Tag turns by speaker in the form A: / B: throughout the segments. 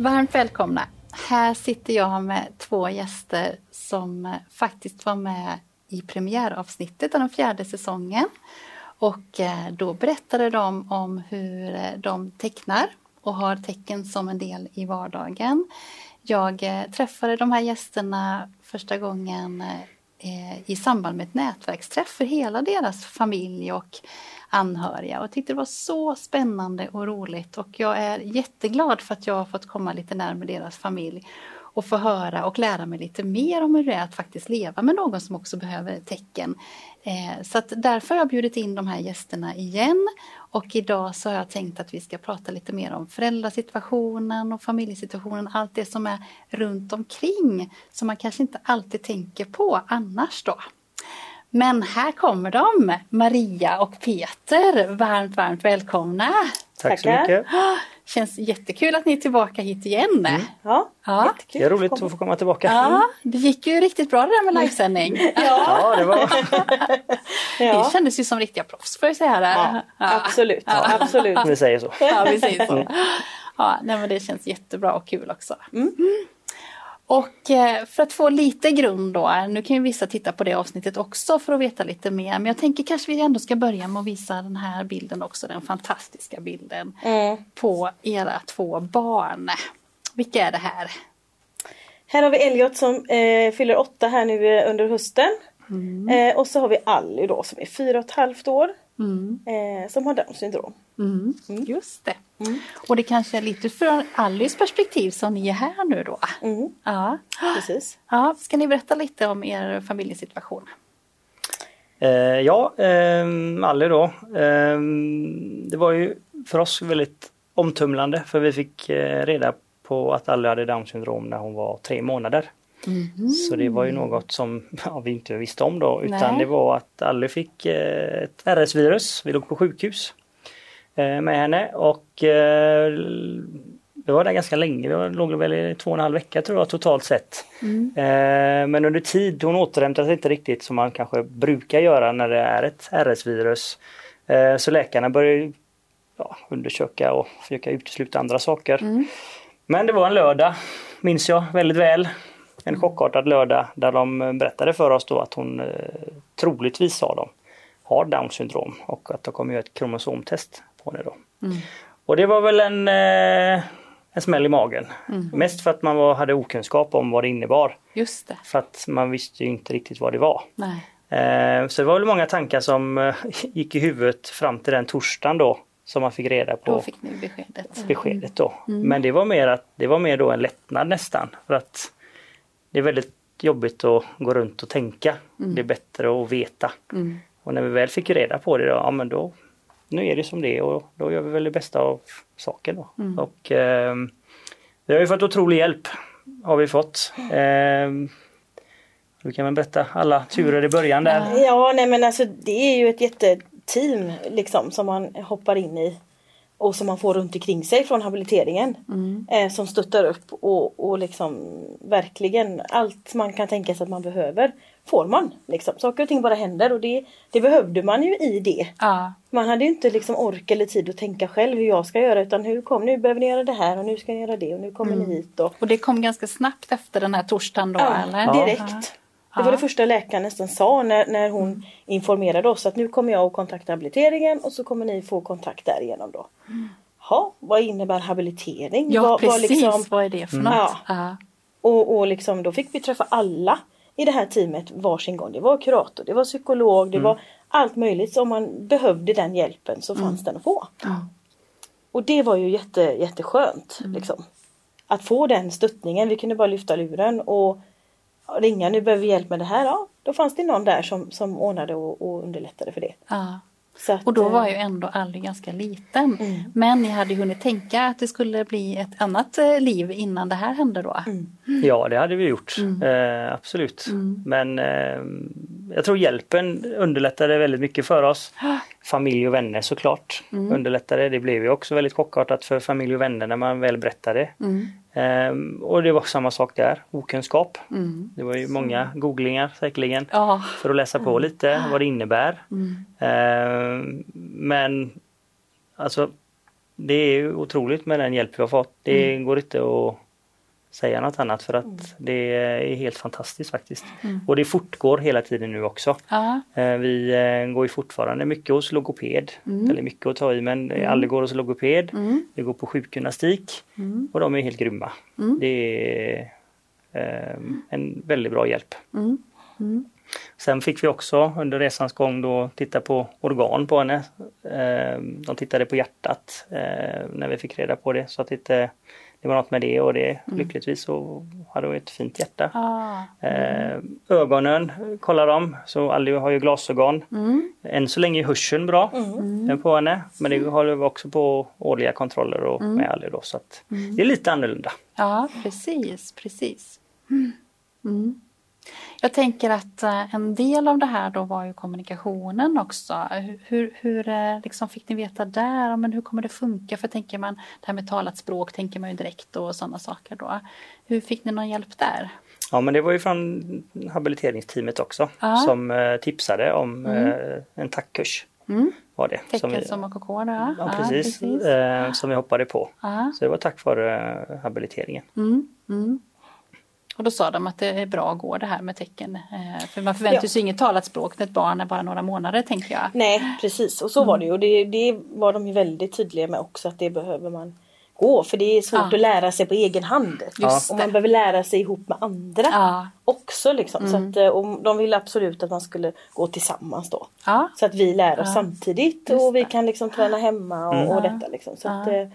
A: Varmt välkomna! Här sitter jag med två gäster som faktiskt var med i premiäravsnittet av den fjärde säsongen. Och eh, då berättade de om hur eh, de tecknar och har tecken som en del i vardagen. Jag eh, träffade de här gästerna första gången Eh, i samband med ett nätverksträff för hela deras familj och anhöriga. Och tyckte det var så spännande och roligt. Och jag är jätteglad för att jag har fått komma lite närmare deras familj och få höra och lära mig lite mer om hur det är att faktiskt leva med någon som också behöver tecken. Eh, så att därför har jag bjudit in de här gästerna igen och idag så har jag tänkt att vi ska prata lite mer om föräldrasituationen och familjesituationen, allt det som är runt omkring som man kanske inte alltid tänker på annars då. Men här kommer de, Maria och Peter. Varmt, varmt välkomna.
B: Tack så mycket.
A: Känns jättekul att ni är tillbaka hit igen. Mm.
B: Ja, ja. Jättekul. Det är roligt att få komma tillbaka.
A: Ja, det gick ju riktigt bra det där med livesändning.
B: ja. ja, det var...
A: ja. Det kändes ju som riktiga proffs får jag säga.
B: Ja, absolut. Ja. absolut. Vi säger så.
A: Ja, vi säger så. Ja, nej, men det känns jättebra och kul också. Mm. Och eh, för att få lite grund då, nu kan ju vissa titta på det avsnittet också för att veta lite mer. Men jag tänker kanske vi ändå ska börja med att visa den här bilden också, den fantastiska bilden mm. på era två barn. Vilka är det här?
B: Här har vi Elliot som eh, fyller åtta här nu eh, under hösten. Mm. Eh, och så har vi Ally då som är fyra och ett halvt år. Mm. Eh, som har Downs syndrom.
A: Mm. mm. Just det. Mm. Och det kanske är lite från Allys perspektiv som ni är här nu då.
B: Mm. Ja. Precis.
A: Ja. Ska ni berätta lite om er familjesituation?
B: Eh, ja, eh, Ally då. Eh, det var ju för oss väldigt omtumlande för vi fick eh, reda på att Ally hade Downs syndrom när hon var tre månader. Mm. Så det var ju något som ja, vi inte visste om då utan Nej. det var att Ally fick eh, ett RS-virus. Vi låg på sjukhus eh, med henne och eh, vi var där ganska länge, vi låg väl i två och en halv vecka tror jag totalt sett. Mm. Men under tid, hon återhämtade sig inte riktigt som man kanske brukar göra när det är ett RS-virus. Så läkarna började ja, undersöka och försöka utesluta andra saker. Mm. Men det var en lördag, minns jag väldigt väl en chockartad lördag där de berättade för oss då att hon eh, troligtvis sa de har Downs syndrom och att de kommer göra ett kromosomtest på henne då. Mm. Och det var väl en, eh, en smäll i magen. Mm. Mest för att man var, hade okunskap om vad det innebar.
A: Just det.
B: För att man visste inte riktigt vad det var. Eh, så det var väl många tankar som eh, gick i huvudet fram till den torsdagen då som man fick reda på.
A: Då fick ni beskedet.
B: Beskedet då. Mm. Men det var mer att det var mer då en lättnad nästan. För att det är väldigt jobbigt att gå runt och tänka. Mm. Det är bättre att veta. Mm. Och när vi väl fick reda på det då, ja men då nu är det som det är och då gör vi väl det bästa av saken. Då. Mm. Och eh, Vi har ju fått otrolig hjälp har vi fått. Eh, du kan väl berätta alla turer i början där? Ja nej men alltså det är ju ett jätteteam liksom som man hoppar in i och som man får runt omkring sig från habiliteringen. Mm. Eh, som stöttar upp och, och liksom verkligen allt man kan tänka sig att man behöver får man. Liksom. Saker och ting bara händer och det, det behövde man ju i det. Ja. Man hade inte liksom ork eller tid att tänka själv hur jag ska göra utan hur kom, nu behöver ni göra det här och nu ska ni göra det och nu kommer mm. ni hit. Och...
A: och det kom ganska snabbt efter den här torsdagen då
B: ja,
A: eller?
B: direkt. Det var det första läkaren nästan sa när, när hon mm. informerade oss att nu kommer jag att kontakta habiliteringen och så kommer ni få kontakt därigenom då. Mm. Ha, vad innebär habilitering?
A: Ja vad, precis, vad, liksom, vad är det för något? Ja.
B: Uh. Och, och liksom, då fick vi träffa alla i det här teamet varsin gång. Det var kurator, det var psykolog, det mm. var allt möjligt. Så om man behövde den hjälpen så fanns mm. den att få. Och det var ju jätte, jätteskönt. Mm. Liksom. Att få den stöttningen. Vi kunde bara lyfta luren och ringa, nu behöver vi hjälp med det här. Ja, då fanns det någon där som, som ordnade och, och underlättade för det.
A: Ja.
C: Så att,
A: Och då var
C: eh,
A: ju ändå Ally ganska liten.
C: Mm.
A: Men ni hade ju hunnit tänka att det skulle bli ett annat eh, liv innan det här hände då.
C: Mm.
B: Ja, det hade vi gjort.
A: Mm.
B: Eh, absolut. Men eh, jag tror hjälpen underlättade väldigt mycket för oss. Familj och vänner såklart
A: Mm.
B: underlättade. Det blev ju också väldigt chockartat för familj och vänner när man väl berättade.
A: Mm.
B: Eh, och det var samma sak där, okunskap.
A: Mm.
B: Det var ju många googlingar säkerligen
A: Ja.
B: för att läsa på lite vad det innebär.
A: Mm.
B: Eh, men alltså det är otroligt med den hjälp vi har fått. Det
A: Mm.
B: går inte att säga något annat för att det är helt fantastiskt faktiskt.
A: Mm.
B: Och det fortgår hela tiden nu också.
A: Ja.
B: Eh, Vi eh, går ju fortfarande mycket hos logoped. Eller mycket att ta i men mm. alla går hos logoped.
A: Mm.
B: Vi går på sjukgymnastik
A: Mm.
B: och de är helt grymma.
A: Mm.
B: Det är eh, en väldigt bra hjälp.
A: Mm. Mm.
B: Sen fick vi också under resans gång då titta på organ på henne. Eh, De tittade på hjärtat eh, när vi fick reda på det så att det, inte, det var något med det och det lyckligtvis så hade hon ett fint hjärta.
A: Ja.
B: Eh, ögonen kollar de, så Ally har ju glasögon.
A: Mm.
B: Än så länge är hörseln bra eh, på henne men det håller vi också på årliga kontroller och med Ally då så att det är lite annorlunda.
A: ja, precis, precis. Mm. Mm. Jag tänker att eh, en del av det här då var ju kommunikationen också. Hur, hur, eh, liksom fick ni veta där? Men hur kommer det funka? För tänker man det här med talat språk tänker man ju direkt och sådana saker då. Hur fick ni någon hjälp där?
B: Ja men det var ju från habiliteringsteamet också
A: Ja.
B: som eh, tipsade om eh, en tackkurs.
A: Mm.
B: Var det, som vi,
A: Tecken som AKK då? Ja,
B: ja, precis, Eh, som vi hoppade på. Så det var tack vare habiliteringen.
A: Mm. Mm. Och då sa de att det är bra att gå det här med tecken. Eh, för man förväntar
C: Ja.
A: sig inget talat språk när ett barn är bara några månader tänker jag.
C: Nej precis och så var det ju och det, det var de ju väldigt tydliga med också att det behöver man gå för det är svårt
A: Ja.
C: att lära sig på egen hand.
A: Just
C: och
A: det.
C: man behöver lära sig ihop med andra
A: Ja.
C: också. Liksom. Så att, eh, och de ville absolut att man skulle gå tillsammans då.
A: Ja.
C: Så att vi lär oss
A: Ja.
C: samtidigt
A: Just
C: och vi
A: det.
C: kan liksom träna hemma och,
B: Mm.
C: och detta. Liksom. Så
A: Ja.
C: att, eh,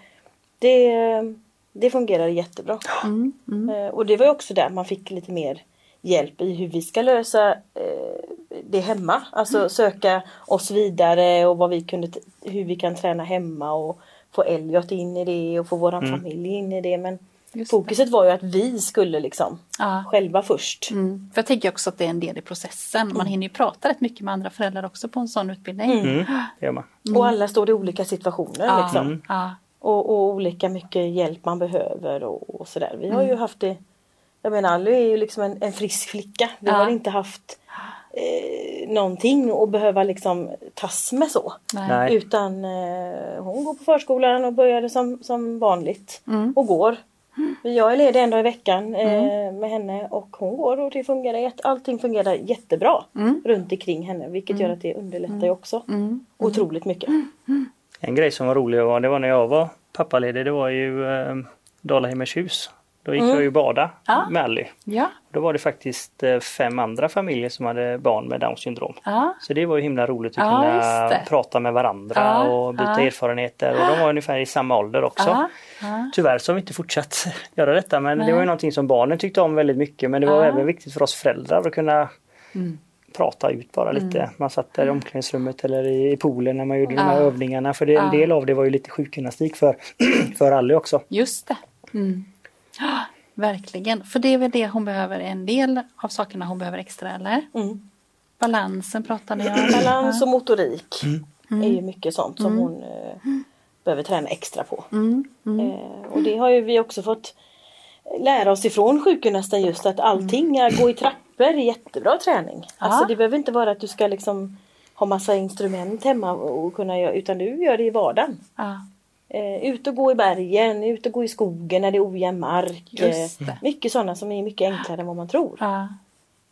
C: det, det fungerar jättebra.
A: Mm. Mm.
C: Eh, Och det var ju också där man fick lite mer hjälp i hur vi ska lösa eh, det hemma. Alltså
A: Mm.
C: söka oss vidare och vad vi kunde, hur vi kan träna hemma och få Elliot in i det och få våran
B: Mm.
C: familj in i det. Men
A: Just det.
C: fokuset var ju att vi skulle liksom
A: Ja.
C: själva först.
A: Mm. För jag tänker också att det är en del i processen. Man hinner ju prata rätt mycket med andra föräldrar också på en sån utbildning.
B: Mm, det.
C: Och alla står i olika situationer
A: Ja.
C: liksom.
B: Mm.
C: Och, och olika mycket hjälp man behöver och, och sådär. Vi har
A: Mm.
C: ju haft det Jag menar Ally är ju liksom en, en frisk flicka. Vi
A: Ja.
C: har inte haft eh, någonting att behöva liksom tas med så.
A: Nej.
C: Utan eh, hon går på förskolan och började som, som vanligt.
A: Mm.
C: Och går. Jag är ledig en dag i veckan eh, med henne och hon går och det fungerar, jätte- allting fungerar jättebra
A: Mm.
C: runt omkring henne vilket gör att det underlättar ju också
A: Mm.
C: otroligt mycket.
B: En grej som var rolig var, det var när jag var pappaledig, det var ju eh, Dalahimmers Då gick jag ju bada
A: Ja.
B: med Ally.
A: Ja.
B: Då var det faktiskt eh, fem andra familjer som hade barn med Downs syndrom.
A: Ja.
B: Så det var ju himla roligt att kunna prata med varandra och byta erfarenheter. Och de var ungefär i samma ålder också. Tyvärr så har vi inte fortsatt göra detta men
A: Nej.
B: det var ju någonting som barnen tyckte om väldigt mycket men det var även viktigt för oss föräldrar att kunna
A: Mm.
B: Prata ut bara lite. Man satt där i omklädningsrummet eller i, poolen när man gjorde de här
A: Ja.
B: övningarna för det, en
A: Ja.
B: del av det var ju lite sjukgymnastik för, för Ally också.
A: Just det. Mm. Ja, verkligen. För det är väl det hon behöver, en del av sakerna hon behöver extra eller?
C: Mm.
A: Balansen pratar ni om.
C: Balans och motorik
A: Mm.
C: är ju mycket sånt som hon eh, behöver träna extra på.
A: Mm. Mm.
C: Eh, och det har ju vi också fått lära oss ifrån sjukgymnasten just att allting, är gå i trappor är jättebra träning. Alltså
A: Ja.
C: det behöver inte vara att du ska liksom ha massa instrument hemma och kunna göra utan du gör det i vardagen.
A: Ja.
C: Eh, ut och gå i bergen, ut och gå i skogen när det är ojämn mark. Eh, mycket sådana som är mycket enklare än vad man tror.
A: Ja.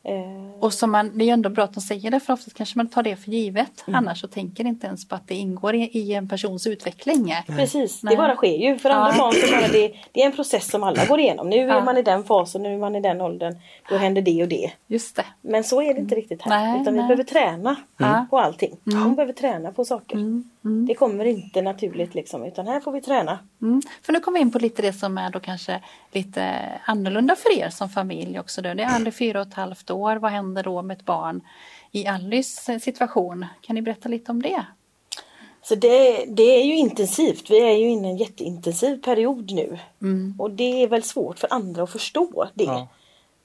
C: Eh,
A: Och som man, det är ju ändå bra att de säger det för oftast kanske man tar det för givet. Annars så tänker inte ens på att det ingår i, i en persons utveckling.
C: Precis,
A: Nej.
C: det bara sker ju. För andra
A: Ja.
C: barn så bara det, det är en process som alla går igenom. Nu
A: Ja.
C: är man i den fasen, nu är man i den åldern. Då händer det och det.
A: Just det.
C: Men så är det inte riktigt här.
A: Nej,
C: utan vi
A: nej.
C: behöver träna
A: Ja.
C: på allting. Hon behöver träna på saker.
A: Mm. Mm.
C: Det kommer inte naturligt liksom utan här får vi träna.
A: Mm. För nu kommer vi in på lite det som är då kanske lite annorlunda för er som familj också. Då. Det är Ally fyra och ett halvt år. Vad händer då med ett barn i Allys eh, situation? Kan ni berätta lite om det?
C: Så det, det är ju intensivt. Vi är ju inne i en jätteintensiv period nu.
A: Mm.
C: Och det är väl svårt för andra att förstå det.
B: Ja.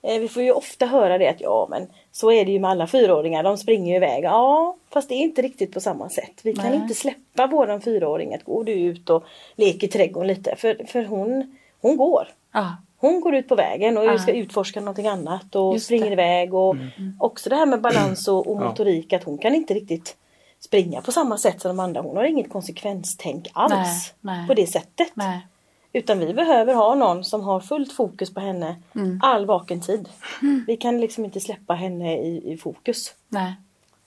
C: Eh, Vi får ju ofta höra det att ja men så är det ju med alla fyraåringar, de springer ju iväg. Ja fast det är inte riktigt på samma sätt. Vi kan
A: Nej.
C: inte släppa våran fyraåring att gå ut och leka i trädgården lite för, för hon, hon går.
A: Ja.
C: Hon går ut på vägen och
A: Ja.
C: ska utforska någonting annat och
A: Just
C: springer
A: det.
C: iväg och
B: Mm.
C: också det här med balans och, och
B: Ja.
C: motorik att hon kan inte riktigt springa på samma sätt som de andra. Hon har inget konsekvenstänk alls
A: Nej, nej.
C: på det sättet.
A: Nej.
C: Utan vi behöver ha någon som har fullt fokus på henne
A: Mm.
C: all vaken tid. Vi kan liksom inte släppa henne i, i fokus.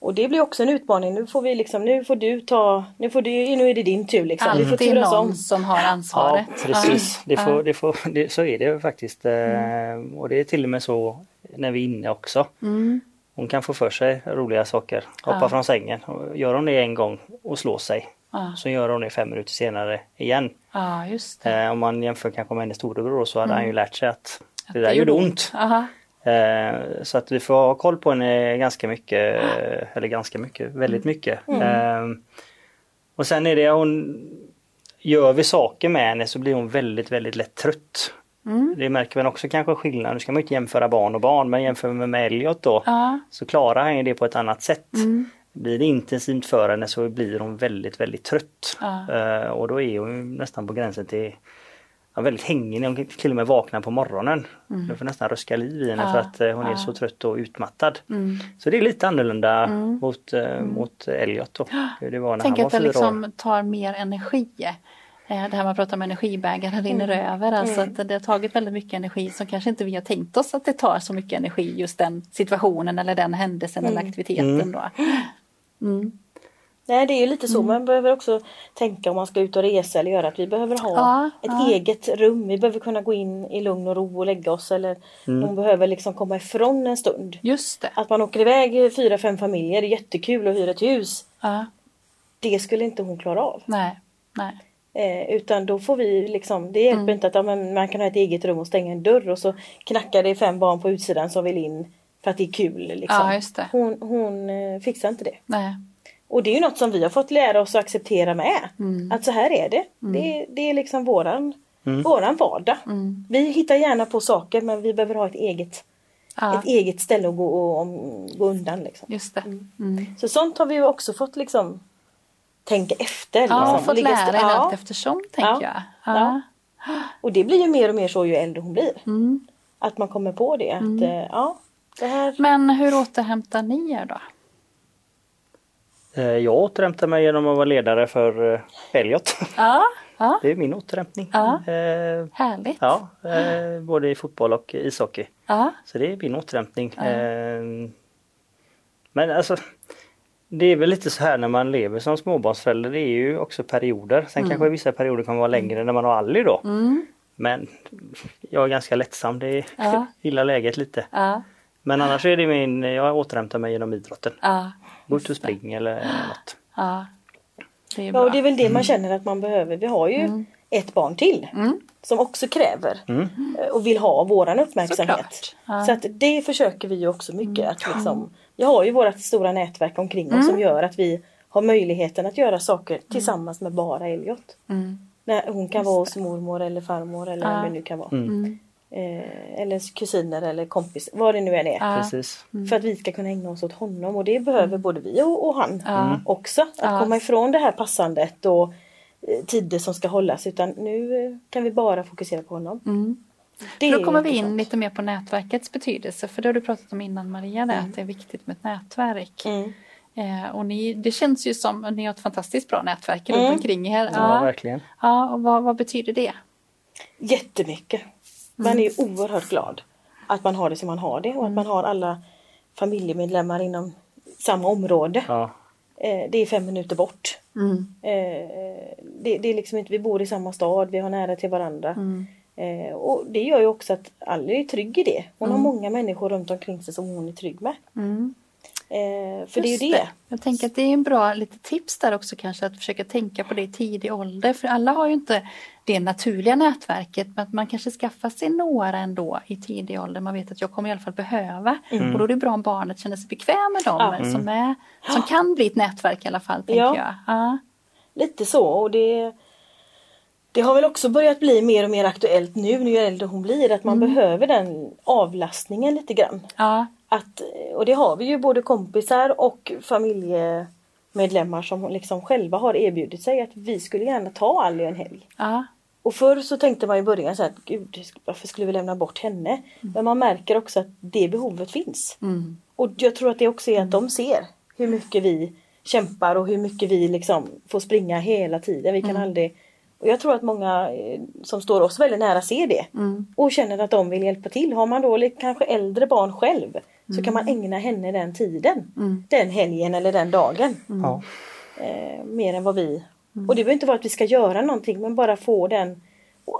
C: Och det blir också en utmaning. Nu får vi liksom, nu får du ta, nu får du, nu är det din tur liksom. Vi får
A: Alltid
C: turas
A: någon
C: om.
A: som har
B: Ja,
A: ansvaret.
B: precis. Det
A: Ja.
B: får, det får, det, så är det faktiskt. eh,
A: Mm.
B: Och det är till och med så när vi är inne också.
A: Mm.
B: Hon kan få för sig roliga saker. Hoppa
A: Ja.
B: från sängen. Gör hon det en gång och slår sig.
A: Ja.
B: Så gör hon det fem minuter senare igen.
A: ja, just det.
B: Eh, om man jämför kanske med hennes storebror så hade han ju lärt sig att det
A: Mm. det
B: där gjorde
A: gjorde
B: ont.
A: Aha.
B: Eh, så att vi får ha koll på henne ganska mycket, eh, eller ganska mycket, väldigt mycket. Eh, och sen är det hon, gör vi saker med henne så blir hon väldigt, väldigt lätt trött.
A: Mm.
B: Det märker man också kanske skillnad, nu ska man inte jämföra barn och barn, men jämför vi med Elliot då
A: Ja.
B: så klarar han ju det på ett annat sätt.
A: Mm.
B: Blir det intensivt för henne så blir hon väldigt, väldigt trött.
A: Ja.
B: Eh, och då är hon nästan på gränsen till ja, väldigt hängig hon till och med vaknar på morgonen. Du får nästan röska liv i henne
A: Mm. Ja.
B: för att eh, hon är
A: Ja.
B: så trött och utmattad.
A: Mm.
B: Så det är lite annorlunda mot, eh, mot Elliot då. Det var när
A: Tänk
B: han var
A: att det
B: år.
A: liksom tar mer energi. Eh, Det här man pratar om energibägaren rinner
C: Mm.
A: över. Alltså att det har tagit väldigt mycket energi som kanske inte vi har tänkt oss att det tar så mycket energi just den situationen eller den händelsen eller aktiviteten
B: Mm.
A: då. Mm.
C: Nej det är ju lite så, man behöver också tänka om man ska ut och resa eller göra att vi behöver ha
A: Ja,
C: ett
A: ja.
C: eget rum. Vi behöver kunna gå in i lugn och ro och lägga oss eller
B: Mm.
C: hon behöver liksom komma ifrån en stund.
A: Just det.
C: Att man åker iväg fyra, fem familjer, det är jättekul att hyra ett hus.
A: Ja.
C: Det skulle inte hon klara av.
A: Nej. Nej.
C: Eh, utan då får vi liksom, det hjälper
A: Mm.
C: inte att ja, man kan ha ett eget rum och stänga en dörr och så knackar det fem barn på utsidan som vill in för att det är kul. Liksom.
A: Ja, just det.
C: Hon, hon eh, fixar inte det.
A: Nej.
C: Och det är ju något som vi har fått lära oss att acceptera med.
A: Mm.
C: Att så här är det. Det, det är liksom våran,
B: Mm.
C: våran vardag.
A: Mm.
C: Vi hittar gärna på saker men vi behöver ha ett eget,
A: Ja,
C: ett eget ställe att gå, och, gå undan. Liksom.
A: just det. Mm.
C: Så sånt har vi också fått liksom tänka efter.
A: Ja,
C: liksom.
A: fått
C: Ligga
A: lära en
C: ja.
A: allt eftersom tänker
C: Ja.
A: jag.
C: Ja. Och det blir ju mer och mer så ju äldre hon blir.
A: Mm.
C: Att man kommer på det. Att, eh, ja, det här...
A: Men hur återhämtar ni er då?
B: Eh, Jag återhämtar mig genom att vara ledare för eh, Elliot.
A: Ja, ja.
B: Det är min återhämtning.
A: Ja.
B: Eh,
A: härligt.
B: Ja, eh, både i fotboll och ishockey.
A: Ja.
B: Så det är min återhämtning. Eh, men alltså det är väl lite så här när man lever som småbarnsförälder. Det är ju också perioder. Sen kanske vissa perioder kan vara längre när man har Alli då.
A: Mm.
B: Men jag är ganska lättsam. Det är,
A: Ja.
B: gillar läget lite.
A: Ja.
B: Men annars är det min, jag återhämtar mig genom idrotten.
A: Ja.
B: Gå ut och spring eller något.
A: Ja. Det är
C: Ja,
A: bra.
C: och det är väl det man känner att man behöver. Vi har ju ett barn till.
A: Mm.
C: Som också kräver
B: Mm.
C: eh, och vill ha våran uppmärksamhet.
A: Ja.
C: Så att det försöker vi ju också mycket. Att liksom, vi har ju vårt stora nätverk omkring oss
A: Mm.
C: som gör att vi har möjligheten att göra saker tillsammans med bara Elliot.
A: Mm.
C: När hon kan vara hos mormor eller farmor eller
A: Ja.
C: vem det nu kan vara.
B: Mm.
A: Mm.
C: Eh, eller kusiner eller kompis, vad det nu än är.
A: Ja.
B: Precis.
C: För att vi ska kunna ägna oss åt honom och det behöver både vi och, och han
A: Ja.
C: också. Att
A: Ja.
C: komma ifrån det här passandet och eh, tider som ska hållas utan nu eh, kan vi bara fokusera på honom.
A: Mm.
C: Det
A: Då kommer vi in lite mer på nätverkets betydelse. För det har du pratat om innan Maria, det, att det är viktigt med ett nätverk.
C: Mm.
A: Eh, och ni, det känns ju som att ni har ett fantastiskt bra nätverk runt
C: Mm.
A: omkring er.
B: Ja,
A: Ja,
B: verkligen.
A: ja och vad, vad betyder det?
C: Jättemycket. Man är oerhört glad att man har det som man har det och att man har alla familjemedlemmar inom samma område.
B: Ja.
C: Eh, det är fem minuter bort.
A: Mm.
C: Eh, det, det är liksom inte, vi bor i samma stad, vi har nära till varandra.
A: Mm.
C: Eh, och det gör ju också att alla är trygg i det. Hon har många människor runt omkring sig som hon är trygg med.
A: Mm.
C: Eh, för det är
A: Just
C: ju det.
A: Jag tänker att det är en bra lite tips där också kanske att försöka tänka på det i tidig ålder. För alla har ju inte det naturliga nätverket men att man kanske skaffar sig några ändå i tidig ålder. Man vet att jag kommer i alla fall behöva. Och då är det bra om barnet känner sig bekväm med dem
C: Ja.
A: som, är, som kan bli ett nätverk i alla fall. tänker
C: Ja.
A: jag. Ja.
C: lite så och det det har väl också börjat bli mer och mer aktuellt nu ju äldre hon blir att man behöver den avlastningen lite grann.
A: Ja.
C: Att, och det har vi ju både kompisar och familjemedlemmar som liksom själva har erbjudit sig att vi skulle gärna ta Ally en helg.
A: Ja.
C: Och förr så tänkte man i början så att gud varför skulle vi lämna bort henne? Men man märker också att det behovet finns.
A: Mm.
C: Och jag tror att det också är att de ser hur mycket vi kämpar och hur mycket vi liksom får springa hela tiden. Vi kan aldrig och jag tror att många eh, som står oss väldigt nära ser det
A: Mm.
C: och känner att de vill hjälpa till. Har man då kanske äldre barn själv så kan man ägna henne den tiden.
A: Mm.
C: Den helgen eller den dagen.
B: Ja.
C: Eh, mer än vad vi... Och det behöver inte vara att vi ska göra någonting men bara få den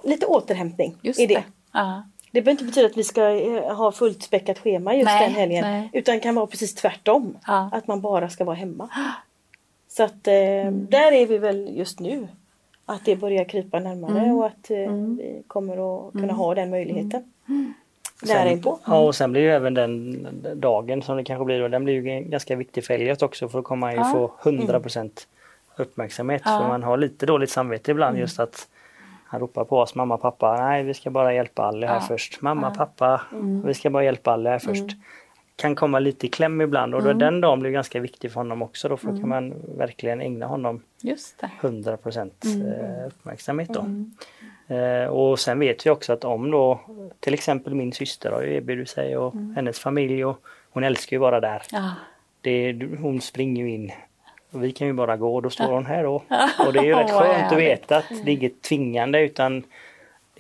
C: lite återhämtning
A: Just
C: i det.
A: det. Ja.
C: Det behöver inte betyda att vi ska eh, ha fullt späckat schema just
A: Nej,
C: den helgen.
A: nej.
C: Utan kan vara precis tvärtom.
A: Ja.
C: Att man bara ska vara hemma. Så att eh,
A: Mm.
C: där är vi väl just nu. Att det börjar krypa närmare
A: Mm.
C: och att eh, vi kommer att kunna ha den möjligheten. Nära
B: Sen,
C: inpå.
B: ja, och sen blir ju även den dagen som det kanske blir då, den blir ju ganska viktig för Elliot också för då kommer han ju
A: Ja.
B: få 100% uppmärksamhet.
A: Ja.
B: För man har lite dåligt samvete ibland just att han ropar på oss, mamma, pappa, nej vi ska bara hjälpa Ally här
A: Ja.
B: först. Mamma, pappa, vi ska bara hjälpa Ally här först. Kan komma lite i kläm ibland och då den dagen blir ganska viktig för honom också. Då för kan man verkligen ägna honom
A: Just det.
B: 100% eh, uppmärksamhet då. Eh, och sen vet vi också att om då till exempel min syster har ju erbjudit sig och hennes familj och hon älskar ju vara där.
A: Ja.
B: Det, hon springer ju in och vi kan ju bara gå och då står hon här då. Och det är ju rätt skönt att veta att det är inget tvingande utan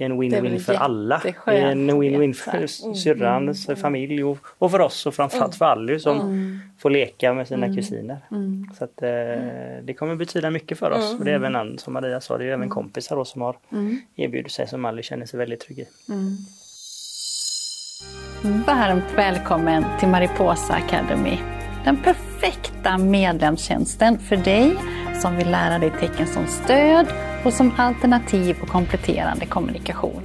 B: det är en win-win för alla. Det är en win-win för syrrans familj och, och för oss och framförallt för Ally som får leka med sina kusiner.
A: Mm.
B: Så att, eh, det kommer betyda mycket för oss. Och det är även som Maria sa, det är även kompisar då som har
A: Mm.
B: erbjudit sig som Ally känner sig väldigt trygg i.
A: Varmt välkommen till Mariposa Academy. Den perfekta medlemstjänsten för dig som vill lära dig tecken som stöd och som alternativ och kompletterande kommunikation.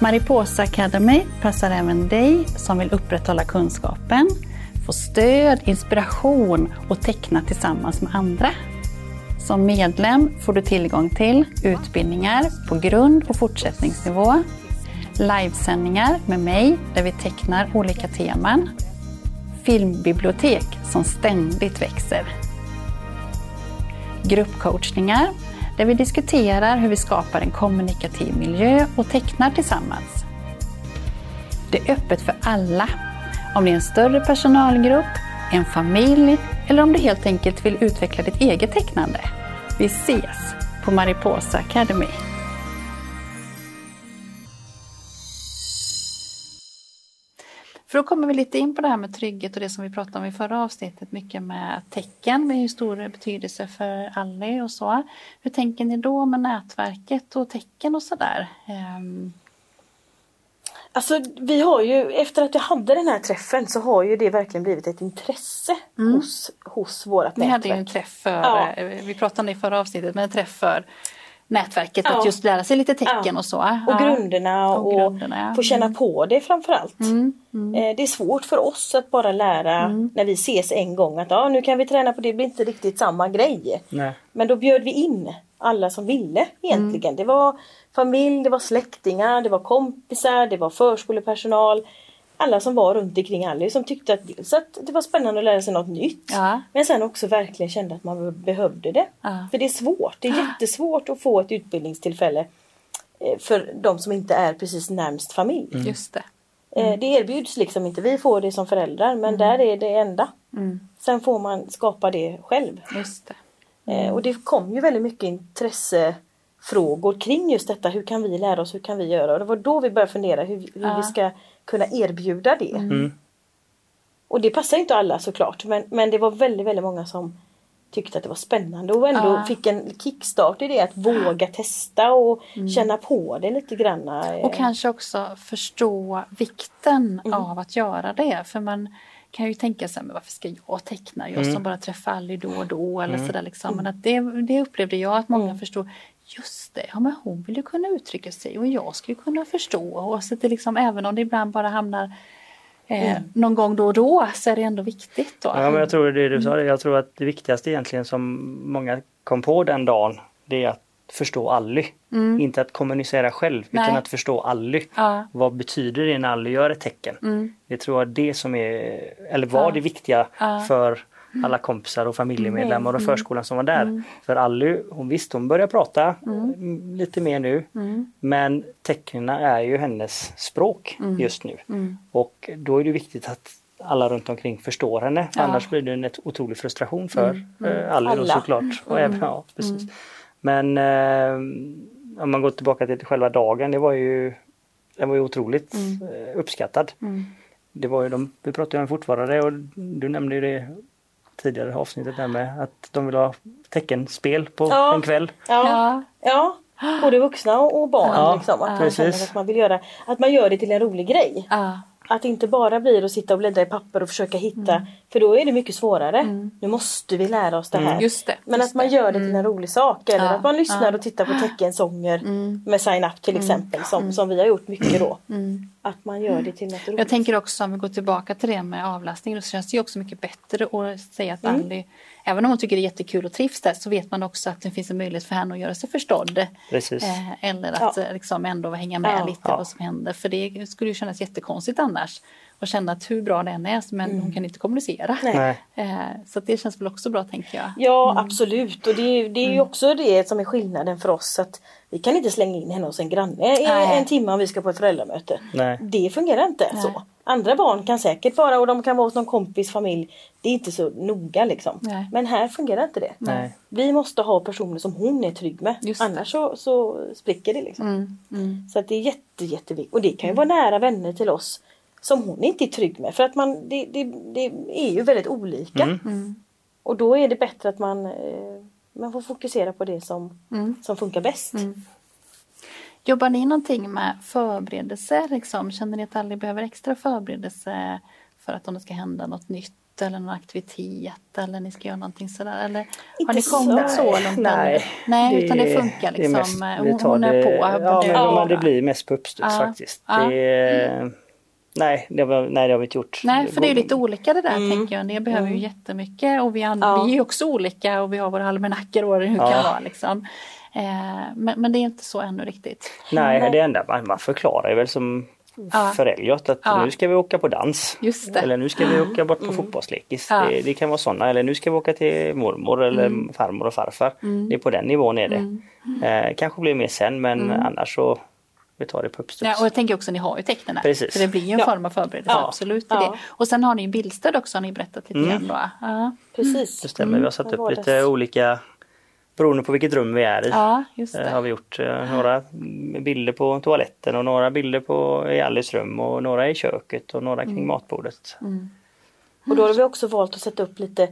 A: Mariposa Academy passar även dig som vill upprätthålla kunskapen, få stöd, inspiration och teckna tillsammans med andra. Som medlem får du tillgång till utbildningar på grund och fortsättningsnivå, livesändningar med mig där vi tecknar olika teman, filmbibliotek som ständigt växer, gruppcoachningar där vi diskuterar hur vi skapar en kommunikativ miljö och tecknar tillsammans. Det är öppet för alla, om det är en större personalgrupp, en familj eller om du helt enkelt vill utveckla ditt eget tecknande. Vi ses på Mariposa Academy. För då kommer vi lite in på det här med trygghet och det som vi pratade om i förra avsnittet, mycket med tecken med hur stor betydelse för Ally och så. Hur tänker ni då med nätverket och tecken och sådär? Ehm,
C: Alltså vi har ju, efter att jag hade den här träffen så har ju det verkligen blivit ett intresse hos, hos vårat
A: Ni
C: nätverk.
A: hade ju en träff för,
C: Ja.
A: eh, vi pratade om det i förra avsnittet, men en träff för nätverket
C: Ja.
A: att just lära sig lite tecken
C: Ja.
A: och så.
C: Och grunderna
A: Och
C: och,
A: grunderna, ja.
C: få känna på det framförallt.
A: Mm,
C: Eh, Det är svårt för oss att bara lära när vi ses en gång att ja, nu kan vi träna på det, det blir inte riktigt samma grej.
B: Nej.
C: Men då bjöd vi in alla som ville egentligen. Det var familj, det var släktingar, det var kompisar, det var förskolepersonal. Alla som var runt omkring Ally som tyckte att dels att det var spännande att lära sig något nytt.
A: Ja.
C: Men sen också verkligen kände att man behövde det.
A: Ja.
C: För det är svårt, det är jättesvårt att få ett utbildningstillfälle eh, för de som inte är precis närmst familj.
A: Just det.
C: Eh, Det erbjuds liksom inte, vi får det som föräldrar men där är det enda.
A: Mm.
C: Sen får man skapa det själv.
A: Just det.
C: Eh, Och det kom ju väldigt mycket intressefrågor kring just detta. Hur kan vi lära oss? Hur kan vi göra? Och det var då vi började fundera hur, hur
A: Ja.
C: vi ska kunna erbjuda det.
B: Mm.
C: Och det passar inte alla såklart men, men det var väldigt, väldigt många som tyckte att det var spännande och ändå
A: Ja.
C: fick en kickstart i det att våga testa och känna på det lite granna.
A: Mm. Och kanske också förstå vikten av att göra det. För man kan ju tänka sig, men varför ska jag teckna? Jag som bara träffar Ally då och då. Eller sådär liksom. Men att det, det upplevde jag att många förstod. Just det, ja men hon vill ju kunna uttrycka sig och jag ju kunna förstå. Och så att det liksom, även om det ibland bara hamnar eh, någon gång då och då så är det ändå viktigt. Då.
B: Ja, men jag tror det du sa, jag tror att det viktigaste egentligen som många kom på den dagen, det är att förstå Ally. Inte att kommunicera själv,
A: Nej.
B: utan att förstå Ally.
A: Ja.
B: Vad betyder det när Ally gör ett tecken?
A: Mm.
B: Det tror jag är det som är, eller var
A: Ja.
B: det viktiga
A: Ja.
B: för alla kompisar och familjemedlemmar och förskolan som var där. För Ally, hon visste hon börjar prata mm, lite mer nu. Men tecknen är ju hennes språk just nu. Och då är det viktigt att alla runt omkring förstår henne. För
A: Ja.
B: Annars blir det en otrolig frustration för eh, Ally då
C: Alla.
B: såklart. Och även, ja, precis. Men eh, om man går tillbaka till själva dagen, det var ju, den var ju otroligt eh, uppskattad. Det var ju de, vi pratar ju om fortfarande och du nämnde ju det tidigare avsnittet där med att de vill ha teckenspel på
C: Ja.
B: en kväll.
C: Ja. ja. Både vuxna och barn.
B: Ja,
C: liksom, att, man känner att, man vill göra, att man gör det till en rolig grej.
A: Ja.
C: Att det inte bara blir att sitta och bläddra i papper och försöka hitta. För då är det mycket svårare. Nu måste vi lära oss det här.
A: Just det.
C: Men
A: just
C: att man gör det till en rolig sak. Eller
A: Ja,
C: att man lyssnar
A: ja.
C: och tittar på teckensånger med Sign Up till exempel. Som, som vi har gjort mycket då. Att man gör det till något roligt.
A: Jag tänker också om vi går tillbaka till det med avlastning då så känns det ju också mycket bättre att säga att Ally, även om hon tycker det är jättekul och trivs där så vet man också att det finns en möjlighet för henne att göra sig förstådd.
B: Precis.
A: Eh, eller att
C: Ja.
A: liksom ändå hänga med
C: Ja.
A: lite
B: Ja.
A: vad som händer. För det skulle ju kännas jättekonstigt annars. Och känna att hur bra den är men hon kan inte kommunicera.
C: Nej.
A: Eh, så det känns väl också bra tänker jag.
C: Ja absolut och det, är- det är ju också det som är skillnaden för oss att vi kan inte slänga in henne hos en granne i
A: Nej.
C: en timme om vi ska på ett föräldramöte.
B: Nej.
C: Det fungerar inte
A: Nej.
C: så. Andra barn kan säkert vara och de kan vara hos någon kompis familj. Det är inte så noga liksom.
A: Nej.
C: Men här fungerar inte det.
B: Nej.
C: Vi måste ha personer som hon är trygg med.
A: Just det.
C: Annars så, så spricker det liksom.
A: Mm, mm,
C: Så att det är jätte, jätteviktigt. Och det kan ju vara nära vänner till oss som hon inte är trygg med. För att man, det, det, det är ju väldigt olika.
A: mm,
C: Och då är det bättre att man, eh, man får fokusera på det som,
A: mm.
C: som funkar bäst.
A: Jobbar ni någonting med förberedelser? Liksom? Känner ni att Ally behöver extra förberedelse för att om det ska hända något nytt eller någon aktivitet eller ni ska göra någonting sådär? Eller har
C: Inte
A: ni kommit
C: så.
A: så långt?
B: Nej?
A: Nej utan det
B: det-
A: funkar
B: det är
A: liksom.
B: mest- vi
A: hon,
B: tar
A: hon är
B: det-
A: på.
B: Ja, men, men det blir mest på uppstuds
A: Ja.
B: faktiskt.
A: Ja.
B: Det, är- nej, det var, nej, det har vi inte gjort.
A: Nej, för det är lite olika det där
C: Mm.
A: tänker jag. Det behöver ju jättemycket och vi, an-
C: Ja.
A: vi är ju också olika och vi har våra almanackor och hur det
B: Ja.
A: kan vara liksom. Eh, men, men det är inte så ännu riktigt.
B: Nej,
C: Nej.
B: det enda man, man förklarar är väl som
A: Ja.
B: för Elliot att
A: Ja.
B: nu ska vi åka på dans.
A: Just det.
B: Eller nu ska vi åka bort på fotbollslekis.
A: Ja.
B: Det, det kan vara sådana. Eller nu ska vi åka till mormor eller farmor och farfar. Det är på den nivån är det. Eh, kanske blir mer sen men annars så vi tar det på uppstuds.
A: Ja, och jag tänker också att ni har ju tecknen
B: Precis.
A: Så det blir ju en
C: Ja.
A: form av förberedelse,
C: Ja.
A: absolut.
C: Ja.
A: det. Och sen har ni ju bildstöd också har ni berättat lite
B: Mm.
A: grann då. Ja,
C: Precis.
B: Det stämmer. Vi har satt
C: Mm.
B: upp lite olika beroende på vilket rum vi är i.
A: ja just
B: Eh, har vi gjort eh, några bilder på toaletten och några bilder på i Alice rum och några i köket och några kring matbordet.
C: Och då har vi också valt att sätta upp lite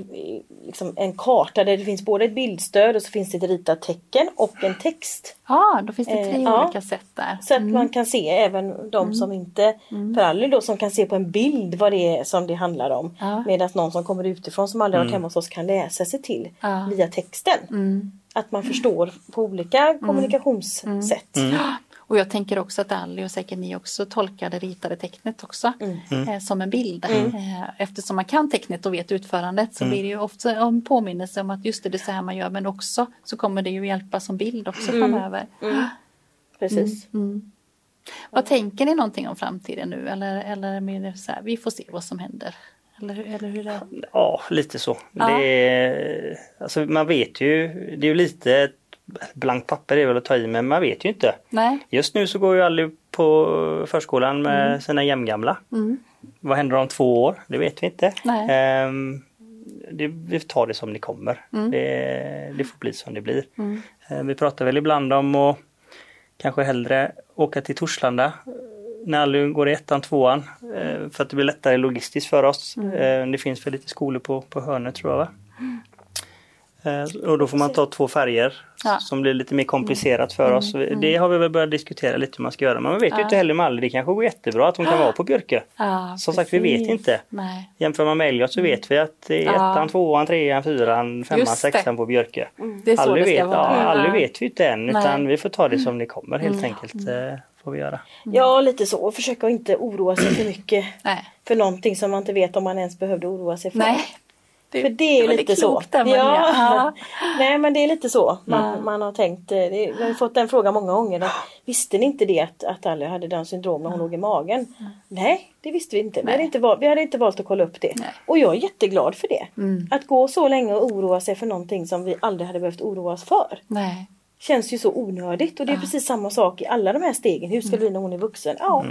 C: det är liksom en karta där det finns både ett bildstöd och så finns det ett ritat tecken och en text.
A: Ja, då finns det tre
C: Eh, ja.
A: olika sätt där.
C: Så att man kan se även de som inte, för alla då som kan se på en bild vad det är som det handlar om.
A: Ja.
C: Medan någon som kommer utifrån som aldrig varit hemma hos oss kan läsa sig till
A: Ja.
C: via texten.
A: Mm.
C: Att man förstår på olika kommunikationssätt.
A: Och jag tänker också att Ally och säkert ni också tolkar det ritade tecknet också eh, som en bild. Eh, eftersom man kan tecknet och vet utförandet så blir det ju ofta en påminnelse om att just det, det är så här man gör men också så kommer det ju hjälpa som bild också framöver.
C: Precis.
A: Vad tänker ni någonting om framtiden nu eller, eller är det så här, vi får se vad som händer? Eller, hur- eller hur det
B: Ja, lite så.
A: Ja.
B: Det är, alltså man vet ju, det är ju lite ett blankt papper är väl att ta i men man vet ju inte.
A: Nej.
B: Just nu så går ju alla på förskolan med sina jämngamla.
A: Mm.
B: Vad händer om två år? Det vet vi inte. Ehm, det, vi tar det som det kommer. Det, det får bli som det blir. Ehm, vi pratar väl ibland om att kanske hellre åka till Torslanda eh, när alla går i ettan, tvåan. eh, För att det blir lättare logistiskt för oss. Ehm, Det finns väl lite skolor på, på hörnet tror jag va? Eh, Och då får man ta två färger
A: Ja.
B: som blir lite mer komplicerat för oss. Det har vi väl börjat diskutera lite hur man ska göra. Men man vet ju inte heller med alla. Det kanske går jättebra att hon kan vara på Björke.
A: Ja,
B: Som sagt, vi vet
A: precis.
B: inte.
A: Nej.
B: Jämför man med Elliot så vet vi att det är
A: Ja.
B: ettan, tvåan, trean, fyran, femman, sexan på Björke.
A: Det är så
B: Aldrig
A: det ska
B: vet,
A: vara.
B: ja, aldrig
A: Ja.
B: vet vi inte än
A: Nej. Mm.
B: utan vi får ta det som det kommer helt enkelt. Eh, får vi göra.
C: Ja, lite så. Och försöka inte oroa sig för mycket
A: Nej.
C: för någonting som man inte vet om man ens behövde oroa sig för.
A: Nej.
C: För det är ju lite så.
A: där,
C: ja. Nej men det är lite så man,
A: Ja.
C: man har tänkt. eh, Det, vi har fått den frågan många gånger. Att, visste ni inte det att, att Ally hade Downs syndrom när hon låg i magen? Nej det visste vi inte. Vi hade inte, val, vi hade inte valt att kolla upp det.
A: Nej.
C: Och jag är jätteglad för det.
A: Mm.
C: Att gå så länge och oroa sig för någonting som vi aldrig hade behövt oroa oss för.
A: Nej.
C: Känns ju så onödigt och det är precis samma sak i alla de här stegen. Hur ska det bli när hon är vuxen? Ja,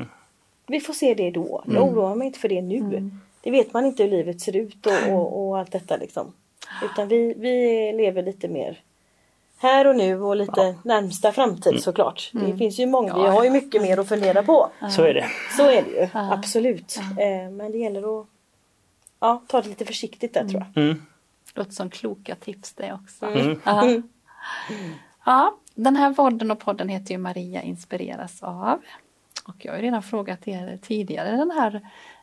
C: vi får se det då. Jag oroar mig inte för det nu. Det vet man inte hur livet ser ut och, och, och allt detta liksom. Utan vi, vi lever lite mer här och nu och lite närmsta framtid såklart. Det finns ju många, vi
A: Ja.
C: har ju mycket mer att fundera på.
B: Så är det.
C: Så är det ju,
A: Ja.
C: absolut. Eh, Men det gäller att ja, ta det lite försiktigt där tror jag.
B: Mm.
A: Låter som kloka tips det också.
B: Mm.
A: Ja. ja, den här podden och podden heter ju Maria inspireras av. Och jag har ju redan frågat er tidigare den här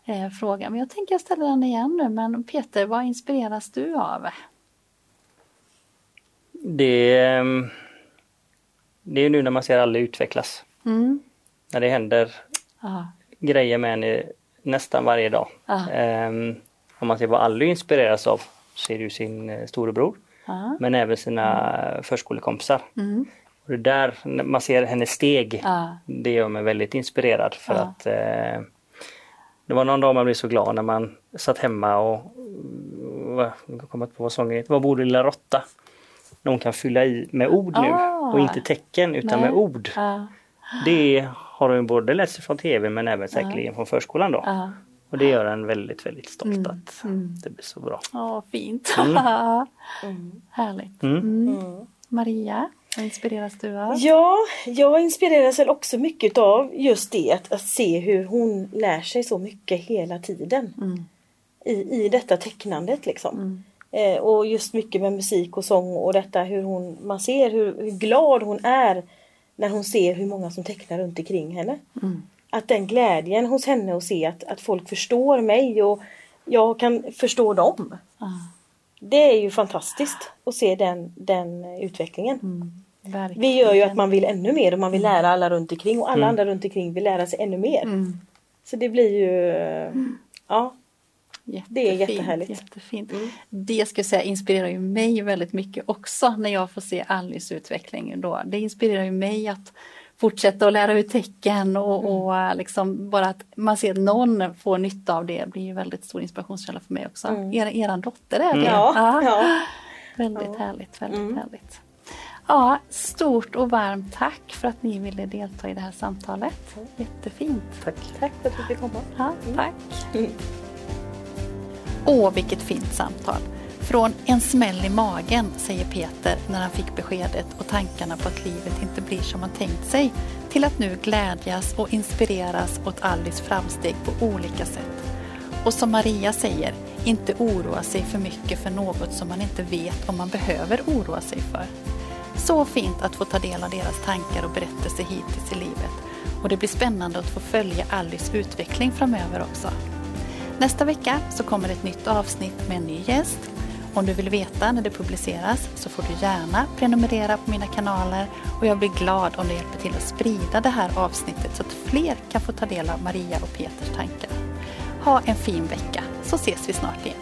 A: eh, frågan, men jag tänker jag ställer den igen nu. Men Peter, vad inspireras du av?
B: Det, ehm, det är nu när man ser alla utvecklas.
A: Mm.
B: När det händer
A: Ja.
B: grejer med henne nästan varje dag. Ehm, om man ser vad Ally inspireras av så är det ju sin eh, storebror
A: Ja.
B: men även sina förskolekompisar.
A: Mm.
B: Och det där, man ser hennes steg,
A: Ja.
B: det gör mig väldigt inspirerad för att eh, det var någon dag man blev så glad när man satt hemma och jag kommer inte på vad sången heter, Vad bor lilla råtta? När hon kan fylla i med ord nu
A: Ah.
B: och inte tecken utan
A: Nej.
B: med ord.
A: Ja.
B: Det har hon både lärt sig från tv men även säkerligen från förskolan då.
A: Ja.
B: Och det gör en väldigt, väldigt stolt
A: Mm,
B: att
A: mm.
B: det blir så bra.
A: Ja, fint.
C: Mm.
A: Härligt.
B: Mm.
A: Mm.
C: Mm.
A: Maria, vad inspireras du av?
C: Ja, jag inspireras väl också mycket av just det att, att se hur hon lär sig så mycket hela tiden.
A: Mm.
C: I, i detta tecknandet liksom.
A: Mm.
C: Eh, och just mycket med musik och sång och detta hur hon, man ser hur, hur glad hon är när hon ser hur många som tecknar runt omkring henne.
A: Mm.
C: Att den glädjen hos henne att se att, att folk förstår mig och jag kan förstå dem.
A: Ja.
C: Det är ju fantastiskt att se den, den utvecklingen.
A: Mm. Verkligen.
C: Vi gör ju att man vill ännu mer och man vill lära alla runt omkring och alla
B: Mm.
C: andra runt omkring vill lära sig ännu mer.
A: Mm.
C: Så det blir ju eh, Ja, Det är
A: Jättefint,
C: jättehärligt.
A: Jättefint.
C: Mm.
A: Det ska jag säga inspirerar ju mig väldigt mycket också när jag får se Alice utveckling. Då. Det inspirerar ju mig att fortsätta att lära ut tecken och,
C: Mm.
A: och eh, liksom bara att man ser att någon får nytta av det blir ju väldigt stor inspirationskälla för mig också.
C: Mm.
A: Er, eran dotter är det.
C: ja, ja.
A: Väldigt
C: Ja.
A: härligt, väldigt
C: Mm.
A: härligt. Ja, stort och varmt tack för att ni ville delta i det här samtalet. Jättefint.
B: Tack.
C: Tack för att du fick komma.
A: Ja, tack.
C: Mm.
A: Åh, vilket fint samtal. Från en smäll i magen, säger Peter när han fick beskedet och tankarna på att livet inte blir som han tänkt sig, till att nu glädjas och inspireras åt Alice framsteg på olika sätt. Och som Maria säger, inte oroa sig för mycket för något som man inte vet om man behöver oroa sig för. Så fint att få ta del av deras tankar och berättelser hittills i livet. Och det blir spännande att få följa Alice utveckling framöver också. Nästa vecka så kommer ett nytt avsnitt med en ny gäst. Om du vill veta när det publiceras så får du gärna prenumerera på mina kanaler och jag blir glad om du hjälper till att sprida det här avsnittet så att fler kan få ta del av Maria och Peters tankar. Ha en fin vecka så ses vi snart igen.